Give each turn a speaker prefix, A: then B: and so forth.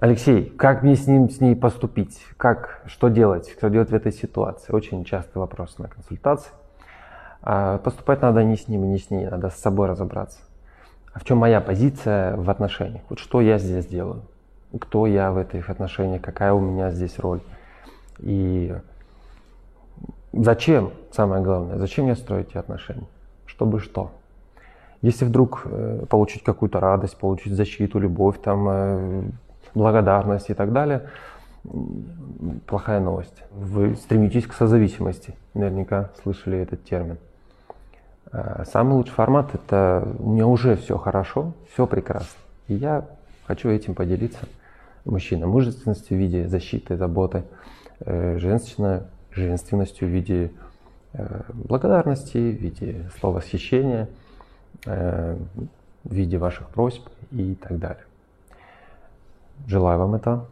A: Алексей, как мне с ним, с ней поступить? Как, что делать? Что делать в этой ситуации? Очень частый вопрос на консультации. А поступать надо не с ним, не с ней, надо с собой разобраться. А в чем моя позиция в отношениях? Вот что я здесь делаю? Кто я в этих отношениях? Какая у меня здесь роль? И зачем, самое главное, зачем я строю эти отношения? Чтобы что? Если вдруг э, получить какую-то радость, получить защиту, любовь, там, э, благодарность и так далее, плохая новость. Вы стремитесь к созависимости. Наверняка слышали этот термин. Э, самый лучший формат – это у меня уже все хорошо, все прекрасно. И я хочу этим поделиться. Мужчина – мужественностью в виде защиты, заботы, э, женщина – женственностью в виде э, благодарности, в виде слова восхищения, в виде ваших просьб и так далее. Желаю вам этого.